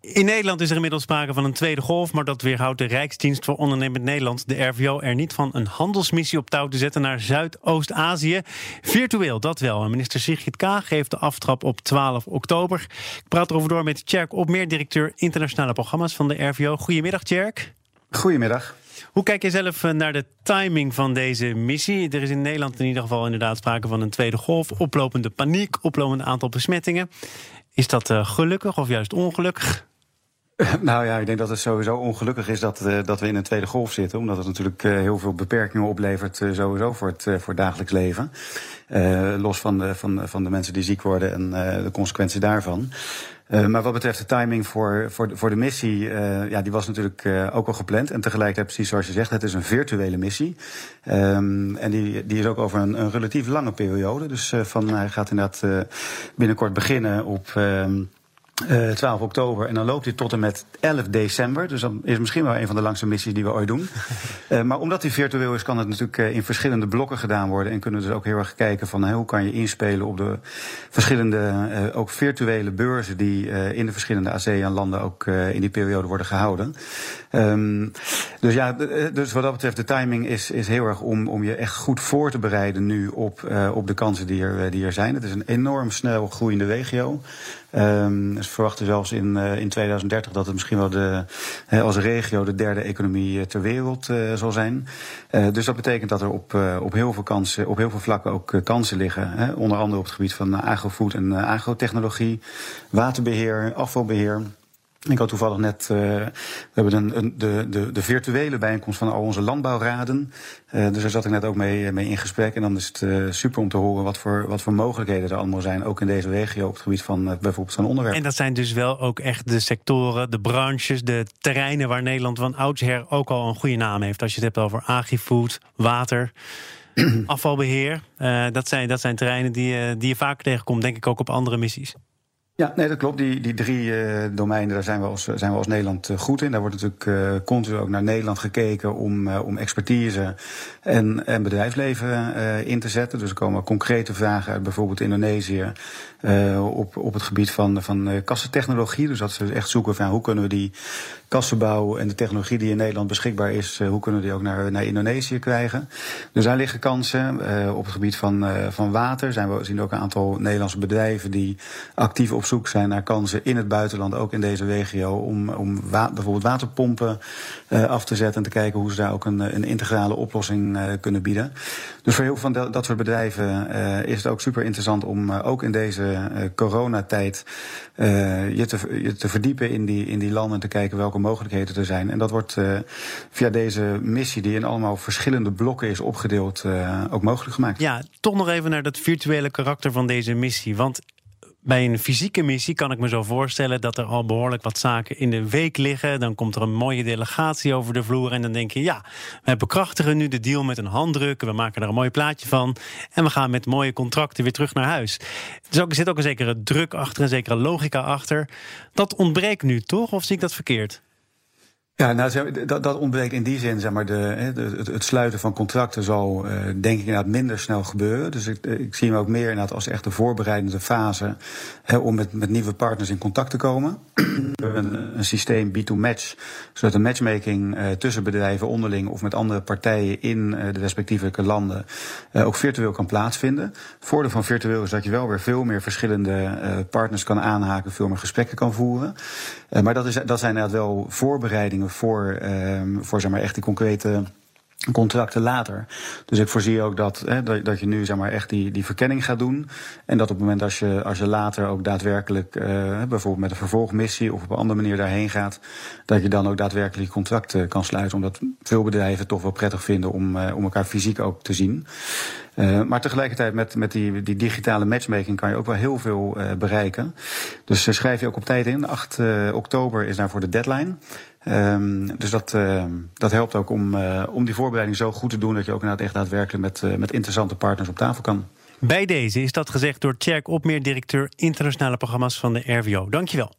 In Nederland is er inmiddels sprake van een tweede golf, maar dat weerhoudt de Rijksdienst voor Ondernemend Nederland, de RVO, er niet van een handelsmissie op touw te zetten naar Zuidoost-Azië. Virtueel, dat wel. minister Sigrid Kaag geeft de aftrap op 12 oktober. Ik praat erover door met Tjerk Opmeer, directeur internationale programma's van de RVO. Goedemiddag, Tjerk. Goedemiddag. Hoe kijk je zelf eh, naar de timing van deze missie? Er is in Nederland in ieder geval inderdaad sprake van een tweede golf, oplopende paniek, oplopend aantal besmettingen. Is dat uh, gelukkig of juist ongelukkig? Nou ja, ik denk dat het sowieso ongelukkig is dat, uh, dat we in een tweede golf zitten. Omdat het natuurlijk uh, heel veel beperkingen oplevert, uh, sowieso voor het, voor het dagelijks leven. los van de, van, van de mensen die ziek worden en de consequenties daarvan. maar wat betreft de timing voor, voor, de, voor de missie, ja, die was natuurlijk ook al gepland. En tegelijkertijd, precies zoals je zegt, het is een virtuele missie. Um, en die, die is ook over een, een relatief lange periode. Dus van, hij gaat inderdaad binnenkort beginnen op. Um, uh, eh, 12 oktober. En dan loopt dit tot en met 11 december. Dus dan is misschien wel een van de langste missies die we ooit doen. uh, maar omdat die virtueel is, kan het natuurlijk uh, in verschillende blokken gedaan worden. En kunnen we dus ook heel erg kijken van hoe kan je inspelen op de verschillende, ook virtuele beurzen die in de verschillende ASEAN-landen ook in die periode worden gehouden. Um, dus ja, dus wat dat betreft, de timing is, is heel erg om, om je echt goed voor te bereiden nu op, op de kansen die er, die er zijn. Het is een enorm snel groeiende regio. Um, ze verwachten zelfs in, uh, in 2030 dat het misschien wel de, als regio de derde economie uh, ter wereld uh, zal zijn. dus dat betekent dat er op, op heel veel kansen, op heel veel vlakken ook kansen liggen. Onder andere op het gebied van agrofood en agrotechnologie, waterbeheer, afvalbeheer. Ik had toevallig net, uh, we hebben een, een, de, de, de virtuele bijeenkomst van al onze landbouwraden. Uh, dus daar zat ik net ook mee, mee in gesprek. En dan is het super om te horen wat voor, wat voor mogelijkheden er allemaal zijn. Ook in deze regio op het gebied van bijvoorbeeld zo'n onderwerp. En dat zijn dus wel ook echt de sectoren, de branches, de terreinen waar Nederland van oudsher ook al een goede naam heeft. Als je het hebt over agrifood, water. afvalbeheer. dat, zijn, dat zijn terreinen die, die je vaker tegenkomt, denk ik ook op andere missies. Ja, nee, dat klopt. Die, die drie uh, domeinen, daar zijn we als, zijn we als Nederland uh, goed in. Daar wordt natuurlijk uh, continu ook naar Nederland gekeken om, om expertise en, en bedrijfsleven in te zetten. Dus er komen concrete vragen uit bijvoorbeeld Indonesië op, op het gebied van, van kassentechnologie. Dus dat ze echt zoeken van hoe kunnen we die kassenbouw en de technologie die in Nederland beschikbaar is, hoe kunnen we die ook naar, naar Indonesië krijgen. Dus daar liggen kansen. op het gebied van, van water zijn we, zien ook een aantal Nederlandse bedrijven die actief op zoek zijn naar kansen in het buitenland, ook in deze regio, om, om bijvoorbeeld waterpompen uh, af te zetten en te kijken hoe ze daar ook een, een integrale oplossing uh, kunnen bieden. Dus voor heel veel van dat soort bedrijven uh, is het ook super interessant om ook in deze coronatijd je, te, te verdiepen in die, in die landen en te kijken welke mogelijkheden er zijn. En dat wordt via deze missie, die in allemaal verschillende blokken is opgedeeld, ook mogelijk gemaakt. Ja, toch nog even naar dat virtuele karakter van deze missie. Want bij een fysieke missie kan ik me zo voorstellen dat er al behoorlijk wat zaken in de week liggen. Dan komt er een mooie delegatie over de vloer. En dan denk je, ja, we bekrachtigen nu de deal met een handdruk. We maken er een mooi plaatje van. En we gaan met mooie contracten weer terug naar huis. er zit ook een zekere druk achter, een zekere logica achter. Dat ontbreekt nu toch? Of zie ik dat verkeerd? Ja, nou, dat, dat ontbreekt in die zin, zeg maar, de, de het, sluiten van contracten zal, uh, denk ik, inderdaad minder snel gebeuren. Dus ik, ik zie hem ook meer inderdaad als echt de voorbereidende fase hè, om met, met nieuwe partners in contact te komen. Een, een systeem B2Match, zodat de matchmaking uh, tussen bedrijven onderling of met andere partijen in uh, de respectievelijke landen ook virtueel kan plaatsvinden. Het voordeel van virtueel is dat je wel weer veel meer verschillende partners kan aanhaken, veel meer gesprekken kan voeren. maar dat, is, dat zijn inderdaad wel voorbereidingen voor, um, voor zeg maar, echt die concrete contracten later. Dus ik voorzie ook dat, hè, dat, je nu zeg maar, echt die, die verkenning gaat doen. En dat op het moment als je, als je later ook daadwerkelijk, uh, bijvoorbeeld met een vervolgmissie of op een andere manier daarheen gaat, dat je dan ook daadwerkelijk contracten kan sluiten. Omdat veel bedrijven toch wel prettig vinden om, uh, om elkaar fysiek ook te zien. Uh, maar tegelijkertijd met, met die, die digitale matchmaking kan je ook wel heel veel uh, bereiken. Dus schrijf je ook op tijd in. 8 oktober is daarvoor de deadline. Um, dus dat, dat helpt ook om, om die voorbereiding zo goed te doen dat je ook inderdaad echt daadwerkelijk met, met interessante partners op tafel kan. Bij deze is dat gezegd door Tjerk Opmeer, directeur internationale programma's van de RVO. Dankjewel.